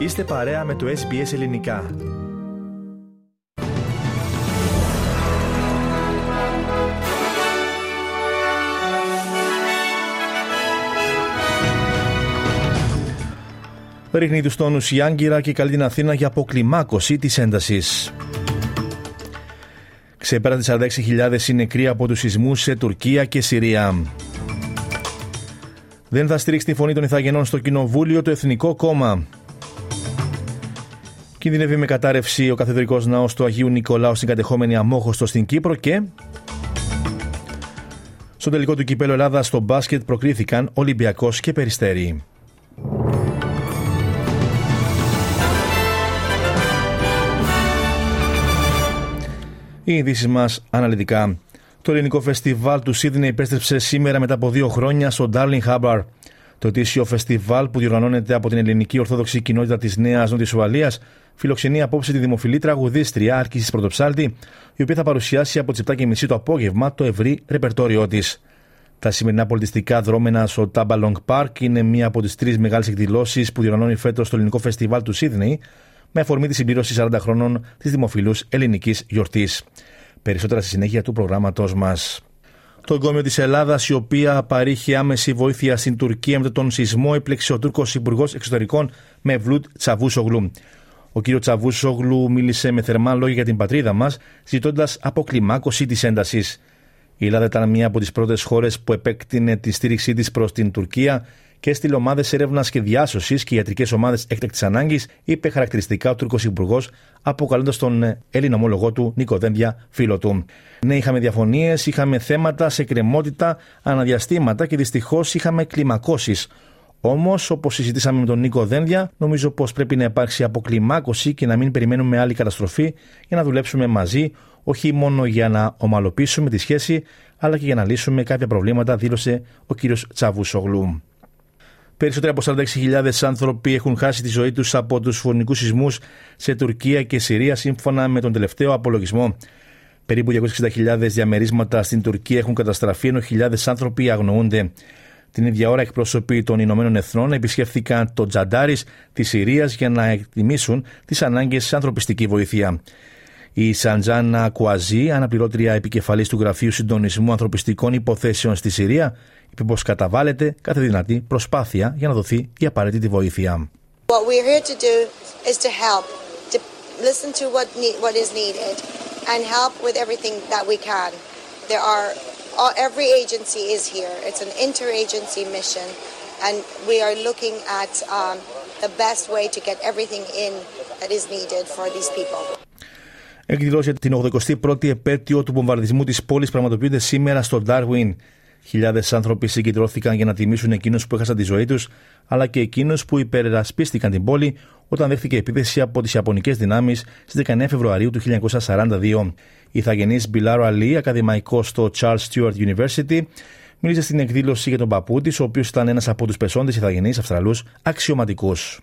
Είστε παρέα με το SBS Ελληνικά. Ρίχνει τους τόνους η Άγκυρα και καλεί την Αθήνα για αποκλιμάκωση της έντασης. Ξεπέρα 46.000 είναι νεκροί από τους σεισμούς σε Τουρκία και Συρία. Δεν θα στηρίξει τη φωνή των Ιθαγενών στο Κοινοβούλιο το Εθνικό Κόμμα. Κινδυνεύει με κατάρρευση ο καθεδρικός ναός του Αγίου Νικολάου στην κατεχόμενη Αμόχωστο στην Κύπρο και. Στο τελικό του κυπέλου Ελλάδας στο μπάσκετ προκρίθηκαν Ολυμπιακός και Περιστέρι. Οι ειδήσεις μας αναλυτικά. Το ελληνικό φεστιβάλ του Σίδνεϊ επέστρεψε σήμερα μετά από δύο χρόνια στο Darling Harbour. Το ετήσιο φεστιβάλ που διοργανώνεται από την ελληνική Ορθόδοξη Κοινότητα της Νέας Νότιας Ουαλίας φιλοξενεί απόψε τη δημοφιλή τραγουδίστρια Άρκηση Πρωτοψάλτη, η οποία θα παρουσιάσει από τις 7.30 το απόγευμα το ευρύ ρεπερτόριό της. Τα σημερινά πολιτιστικά δρόμενα στο Tabalong Park είναι μία από τις τρεις μεγάλες εκδηλώσεις που διοργανώνει φέτος το ελληνικό φεστιβάλ του Σίδνεϊ, με αφορμή τη συμπλήρωση 40 χρόνων της δημοφιλούς ελληνικής γιορτής. Περισσότερα στη συνέχεια του προγράμματός μας. Το εγκόμιο της Ελλάδας, η οποία παρήχε άμεση βοήθεια στην Τουρκία μετά τον σεισμό, έπλεξε ο Τούρκος Υπουργός Εξωτερικών Μευλούτ Τσαβούσογλου. Ο κ. Τσαβούσογλου μίλησε με θερμά λόγια για την πατρίδα μας, ζητώντας αποκλιμάκωση της έντασης. Η Ελλάδα ήταν μία από τις πρώτες χώρες που επέκτηνε τη στήριξή της προς την Τουρκία και έστειλε ομάδες έρευνας και διάσωσης και ιατρικές ομάδες έκτακτης ανάγκης, είπε χαρακτηριστικά ο Τούρκος Υπουργός, αποκαλώντας τον Έλληνα ομόλογό του Νίκο Δένδια, φίλο του. Ναι, είχαμε διαφωνίες, είχαμε θέματα σε κρεμότητα, αναδιαστήματα και δυστυχώς είχαμε κλιμακώσεις. Όμως, όπως συζητήσαμε με τον Νίκο Δένδια, νομίζω πως πρέπει να υπάρξει αποκλιμάκωση και να μην περιμένουμε άλλη καταστροφή για να δουλέψουμε μαζί, όχι μόνο για να ομαλοποιήσουμε τη σχέση, αλλά και για να λύσουμε κάποια προβλήματα, δήλωσε ο κ. Τσαβούσογλου. Περισσότεροι από 46.000 άνθρωποι έχουν χάσει τη ζωή τους από τους φωνικούς σεισμούς σε Τουρκία και Συρία, σύμφωνα με τον τελευταίο απολογισμό. Περίπου 260.000 διαμερίσματα στην Τουρκία έχουν καταστραφεί, ενώ χιλιάδες άνθρωποι αγνοούνται. Την ίδια ώρα, εκπρόσωποι των Ηνωμένων Εθνών επισκέφθηκαν το Τζαντάρις της Συρίας για να εκτιμήσουν τις ανάγκες σε ανθρωπιστική βοήθεια. Η Σαντζάνα Κουαζή, αναπληρώτρια επικεφαλής του Γραφείου Συντονισμού Ανθρωπιστικών Υποθέσεων στη Συρία, είπε πω καταβάλλεται κάθε δυνατή προσπάθεια για να δοθεί η απαραίτητη βοήθεια. What we're here to do is to help, to listen to what, need, what is needed and help with everything that we can. There are, every agency is here. It's an interagency mission and we are looking at um, the best way to get everything in that is needed for these people. Εκδηλώσει την 81η επέτειο του βομβαρδισμού της πόλης πραγματοποιούνται σήμερα στο Darwin. Χιλιάδες άνθρωποι συγκεντρώθηκαν για να τιμήσουν εκείνους που έχασαν τη ζωή τους, αλλά και εκείνους που υπερασπίστηκαν την πόλη όταν δέχτηκε επίθεση από τις Ιαπωνικές δυνάμεις στις 19 Φεβρουαρίου του 1942. Η ηθαγενής Μπιλάρο Αλή, ακαδημαϊκός στο Charles Stewart University, μίλησε στην εκδήλωση για τον παππού της, ο οποίος ήταν ένας από τους πεσόντες ηθαγενείς Αυστραλούς αξιωματικούς.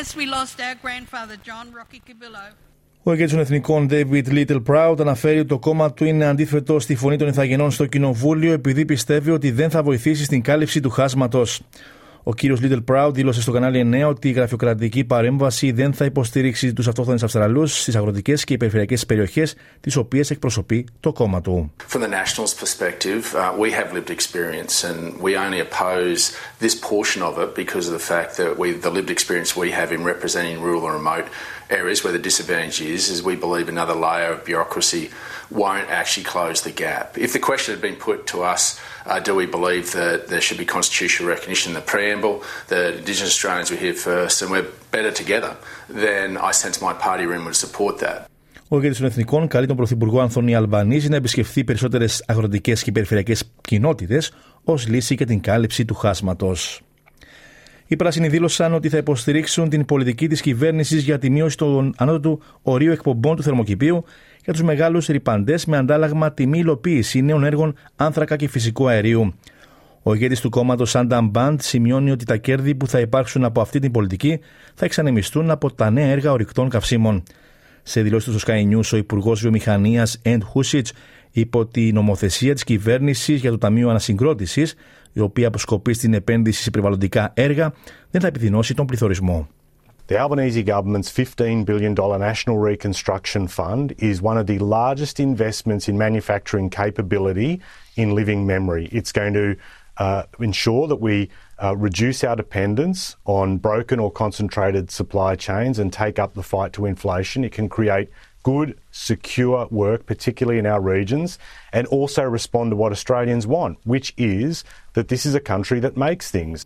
As we lost our grandfather John Rocky Cabillo ο ηγέτη των Εθνικών David Little Proud αναφέρει ότι το κόμμα του είναι αντίθετο στη φωνή των Ιθαγενών στο Κοινοβούλιο επειδή πιστεύει ότι δεν θα βοηθήσει στην κάλυψη του χάσματος. Ο κύριος Little Proud δήλωσε στο κανάλι 9 ότι η γραφειοκρατική παρέμβαση δεν θα υποστηρίξει τους αυτόχθονες Αυστραλούς στις αγροτικές και περιφερειακές περιοχές, τις οποίες εκπροσωπεί το κόμμα του. From the Nationals perspective, uh, we have lived experience and we only oppose this portion of it because of the fact that we, the lived experience we have in representing rural and remote areas where the disadvantage is, is we believe another layer of bureaucracy won't actually close the gap. If the question had been put to us, uh, do we believe that there should be constitutional recognition in the preamble, that Indigenous Australians were here first and we're better together, then I sense my party room would support that. Ο ηγέτη των Εθνικών καλεί τον Πρωθυπουργό Ανθονή Αλμπανίζη να επισκεφθεί περισσότερε αγροτικέ και περιφερειακέ κοινότητε ω λύση για την κάλυψη του χάσματο. Οι πράσινοι δήλωσαν ότι θα υποστηρίξουν την πολιτική της κυβέρνησης για τη μείωση των ανώτατου ορίου εκπομπών του θερμοκηπίου για τους μεγάλους ρηπαντές με αντάλλαγμα τη μη υλοποίηση νέων έργων άνθρακα και φυσικού αερίου. Ο ηγέτης του κόμματος Sandam Μπαντ σημειώνει ότι τα κέρδη που θα υπάρξουν από αυτή την πολιτική θα εξανεμιστούν από τα νέα έργα ορυκτών καυσίμων. Σε δηλώσεις του στο Sky News, ο Υπουργός Βιομηχανίας Εντ Χούσιτς είπε ότι η νομοθεσία της κυβέρνησης για το Ταμείο Ανασυγκρότησης, η οποία αποσκοπεί στην επένδυση σε περιβαλλοντικά έργα, δεν θα επιδεινώσει τον πληθωρισμό. The Albanese government's $15 billion National Reconstruction Fund is one of the largest investments in manufacturing capability in living memory. It's going to uh, ensure that we uh, reduce our dependence on broken or concentrated supply chains and take up the fight to inflation. It can create good, secure work, particularly in our regions, and also respond to what Australians want, which is that this is a country that makes things.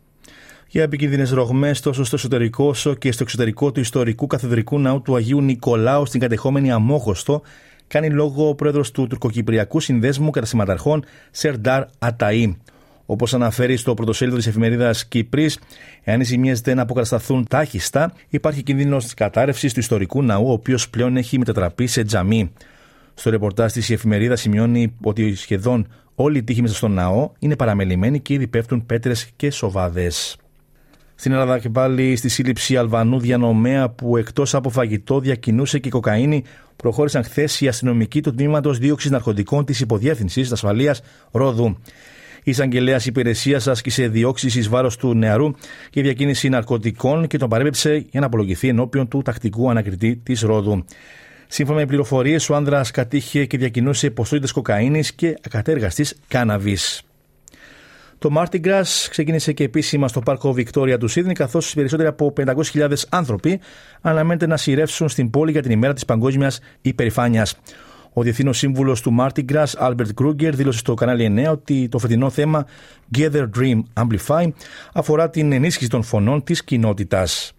για επικίνδυνες ρογμές τόσο στο εσωτερικό όσο και στο εξωτερικό του ιστορικού καθεδρικού ναού του Αγίου Νικολάου στην κατεχόμενη Αμόχωστο, κάνει λόγο ο πρόεδρος του Τουρκοκυπριακού Συνδέσμου Κατασυματαρχών Σερντάρ Αταή. Όπως αναφέρει στο πρωτοσέλιδο της εφημερίδας Κύπρη, εάν οι ζημιές δεν αποκατασταθούν τάχιστα, υπάρχει κίνδυνος κατάρρευσης του ιστορικού ναού, ο οποίος πλέον έχει μετατραπεί σε τζαμί. Στο ρεπορτάζ της η εφημερίδα σημειώνει ότι σχεδόν όλοι οι τείχοι μέσα στον ναό είναι παραμελημένοι και ήδη πέφτουν πέτρες και σοβάδες. Στην Ελλάδα και πάλι στη σύλληψη Αλβανού διανομέα που εκτός από φαγητό διακινούσε και κοκαίνη, προχώρησαν χθες οι αστυνομικοί του τμήματος δίωξης ναρκωτικών της Υποδιεύθυνσης Ασφαλείας Ρόδου. Η εισαγγελέας υπηρεσίας άσκησε διώξεις εις βάρος του νεαρού και διακίνηση ναρκωτικών και τον παρέπεψε για να απολογηθεί ενώπιον του τακτικού ανακριτή της Ρόδου. Σύμφωνα με πληροφορίες, ο άνδρας κατήχε και διακινούσε ποσότητες κοκαίνης και ακατέργαστης κάναβης. Το Mardi Gras ξεκίνησε και επίσημα στο πάρκο Βικτόρια του Σίδνη, καθώς περισσότεροι από 500.000 άνθρωποι αναμένεται να σειρεύσουν στην πόλη για την ημέρα της παγκόσμιας υπερηφάνειας. Ο Διευθύνος Σύμβουλος του Mardi Gras, Albert Kruger, δήλωσε στο κανάλι 9 ότι το φετινό θέμα Gather Dream Amplify αφορά την ενίσχυση των φωνών της κοινότητας.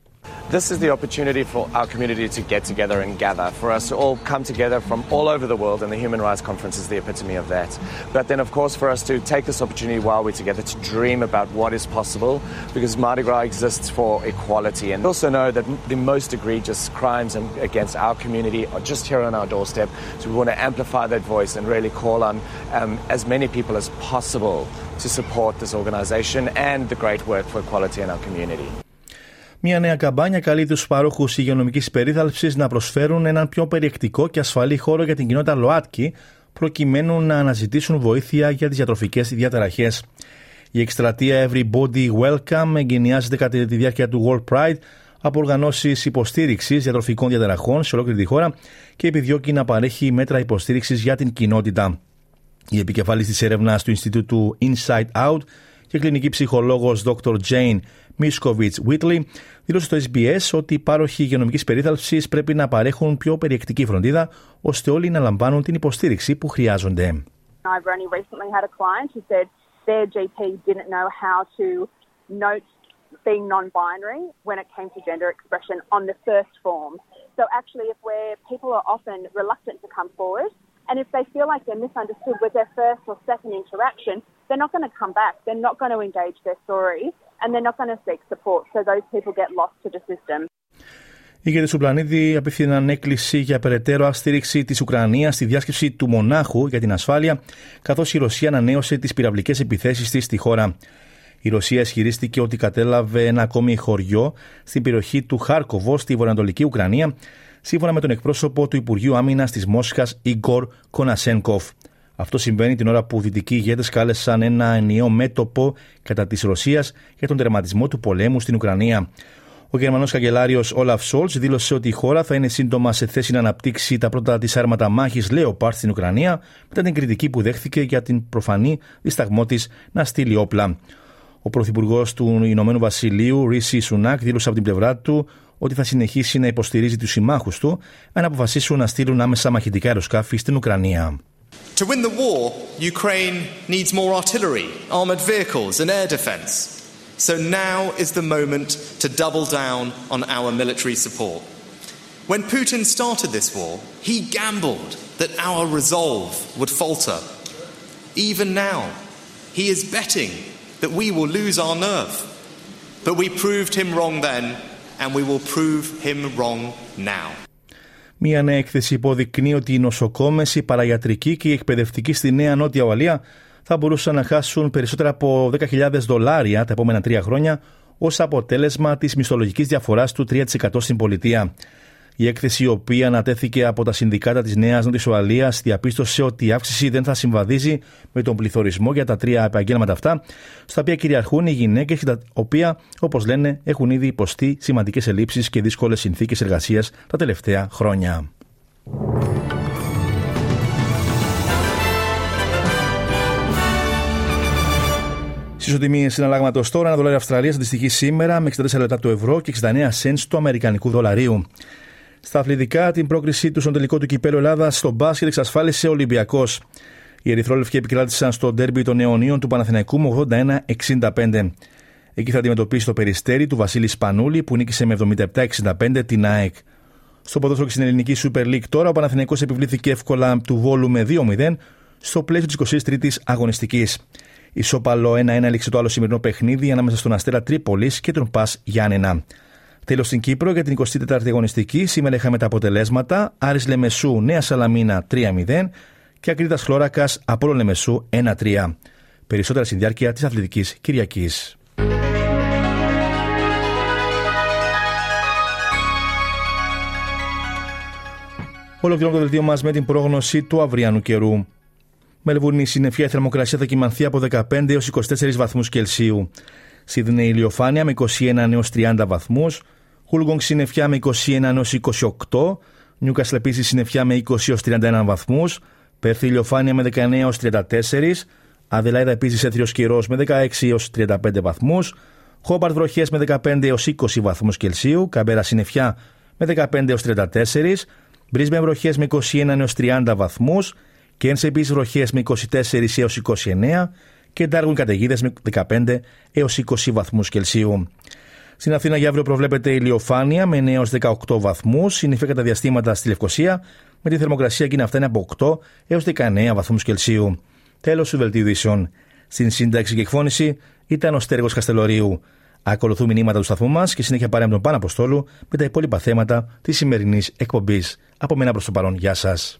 This is the opportunity for our community to get together and gather, for us to all come together from all over the world, and the Human Rights Conference is the epitome of that. But then, of course, for us to take this opportunity while we're together to dream about what is possible, because Mardi Gras exists for equality. And also know that the most egregious crimes against our community are just here on our doorstep. So we want to amplify that voice and really call on um, as many people as possible to support this organization and the great work for equality in our community. Μια νέα καμπάνια καλεί τους παρόχους υγειονομικής περίθαλψη να προσφέρουν έναν πιο περιεκτικό και ασφαλή χώρο για την κοινότητα ΛΟΑΤΚΙ, προκειμένου να αναζητήσουν βοήθεια για τις διατροφικές διαταραχές. Η εκστρατεία Everybody Welcome εγκαινιάζεται κατά τη διάρκεια του World Pride από οργανώσεις υποστήριξης διατροφικών διαταραχών σε ολόκληρη τη χώρα και επιδιώκει να παρέχει μέτρα υποστήριξης για την κοινότητα. Η επικεφαλής της έρευνας του Ινστιτούτου Inside Out και κλινική ψυχολόγος Dr. Jane Μίσκοβιτ Βίτλι, δήλωσε στο SBS ότι οι πάροχοι υγειονομική περίθαλψη πρέπει να παρέχουν πιο περιεκτική φροντίδα, ώστε όλοι να λαμβάνουν την υποστήριξη που χρειάζονται. I've only recently had a client who said their GP didn't know how to note being non-binary when it came to gender expression on the first form. So actually, if where people are often reluctant to come forward, and if they feel like they're misunderstood with their first or second interaction, they're not going to come back. They're not going to engage their story. and they're not going to seek support. So those people get lost to the system. Οι ηγέτε του πλανήτη απίθυναν έκκληση για περαιτέρω στήριξη της Ουκρανίας στη διάσκεψη του Μονάχου για την ασφάλεια, καθώς η Ρωσία ανανέωσε τις πυραυλικές επιθέσεις της στη χώρα. Η Ρωσία ισχυρίστηκε ότι κατέλαβε ένα ακόμη χωριό στην περιοχή του Χάρκοβο στη βορειοανατολική Ουκρανία, σύμφωνα με τον εκπρόσωπο του Υπουργείου Άμυνας της Μόσχας, Ιγκορ Κονασένκοφ. Αυτό συμβαίνει την ώρα που δυτικοί ηγέτες κάλεσαν ένα ενιαίο μέτωπο κατά της Ρωσίας για τον τερματισμό του πολέμου στην Ουκρανία. Ο Γερμανός καγκελάριος Όλαφ Σόλτς δήλωσε ότι η χώρα θα είναι σύντομα σε θέση να αναπτύξει τα πρώτα της άρματα μάχης Λέοπαρτ στην Ουκρανία, μετά την κριτική που δέχθηκε για την προφανή δισταγμό της να στείλει όπλα. Ο Πρωθυπουργός του Ηνωμένου Βασιλείου, Ρίση Σουνάκ, δήλωσε από την πλευρά του ότι θα συνεχίσει να υποστηρίζει τους συμμάχους του αν αποφασίσουν να στείλουν άμεσα μαχητικά αεροσκάφη στην Ουκρανία. To win the war, Ukraine needs more artillery, armoured vehicles, and air defence. So now is the moment to double down on our military support. When Putin started this war, he gambled that our resolve would falter. Even now, he is betting that we will lose our nerve. But we proved him wrong then, and we will prove him wrong now. Μία νέα έκθεση υποδεικνύει ότι οι νοσοκόμες, η παραγιατρική και η εκπαιδευτική στη Νέα Νότια Ουαλία θα μπορούσαν να χάσουν περισσότερα από 10.000 δολάρια τα επόμενα τρία χρόνια ως αποτέλεσμα της μισθολογικής διαφοράς του 3% στην πολιτεία. Η έκθεση, η οποία ανατέθηκε από τα συνδικάτα της Νέας Νότιας Ουαλίας, διαπίστωσε ότι η αύξηση δεν θα συμβαδίζει με τον πληθωρισμό για τα τρία επαγγέλματα αυτά, στα οποία κυριαρχούν οι γυναίκες, τα οποία, όπως λένε, έχουν ήδη υποστεί σημαντικές ελλείψεις και δύσκολες συνθήκες εργασίας τα τελευταία χρόνια. Ισοτιμή συναλλάγματος τώρα, ένα δολάριο Αυστραλίας αντιστοιχεί σήμερα με 64 λεπτά του ευρώ και 69 cents του Αμερικανικού δολαρίου. Στα αθλητικά, την πρόκρισή τους στον τελικό του κυπέλου Ελλάδα στο μπάσκετ εξασφάλισε ο Ολυμπιακός. Οι Ερυθρόλευκοι επικράτησαν στο ντέρμπι των αιωνίων του Παναθηναϊκού με 81-65. Εκεί θα αντιμετωπίσει το περιστέρι του Βασίλη Σπανούλη που νίκησε με 77-65 την ΑΕΚ. Στο ποδόσφαιρο και στην ελληνική Super League τώρα, ο Παναθηναϊκός επιβλήθηκε εύκολα του Βόλου με 2-0 στο πλαίσιο της 23η αγωνιστικής. Ισόπαλο 1-1 λήξε το άλλο σημερινό παιχνίδι ανάμεσα στον Αστέρα Τρίπολης και τον Πας Γιάννενα. Τέλος στην Κύπρο για την 24η αγωνιστική. Σήμερα είχαμε τα αποτελέσματα. Άρης Λεμεσού Νέα Σαλαμίνα 3-0 και Ακρίτα Χλώρακας Απόλο Λεμεσού 1-3. Περισσότερα στη διάρκεια της Αθλητικής Κυριακής. Ολοκληρώνω το δελτίο μας με την πρόγνωση του αυριανού καιρού. Μελβούρνη συννεφιά η θερμοκρασία θα κοιμανθεί από 15 έως 24 βαθμούς Κελσίου. Σίδνεϊ ηλιοφάνεια με 21 έως 30 βαθμούς. Χούλγκονγκ συννεφιά με 21 έως 28. Νιούκασλ επίσης συννεφιά με 20 έως 31 βαθμούς. Πέρθη ηλιοφάνεια με 19 έως 34. Αδελάιδα επίσης έθριος καιρός με 16 έως 35 βαθμούς. Χόμπαρτ βροχές με 15 έως 20 βαθμούς Κελσίου. Καμπέρα συννεφιά με 15 έως 34. Μπρίσμε βροχές με 21 έως 30 βαθμούς. Κένσε επίσης βροχές με 24 έως 29 και Ντάργουν καταιγίδες με 15 έως 20 βαθμούς Κελσίου. Στην Αθήνα για αύριο προβλέπεται ηλιοφάνεια με 9 έως 18 βαθμούς, συνήθω κατά διαστήματα στη Λευκοσία, με τη θερμοκρασία εκείνη αυτά είναι από 8 έως 19 βαθμούς Κελσίου. Τέλος του βελτίου ειδήσεων. Στην σύνταξη και εκφώνηση ήταν ο Στέργος Καστελωρίου. Ακολουθούν μηνύματα του σταθμού μας και συνέχεια πάρε με τον Πάνω Αποστόλου με τα υπόλοιπα θέματα της σημερινής εκπομπής. Από μένα προς το παρόν, γεια σας.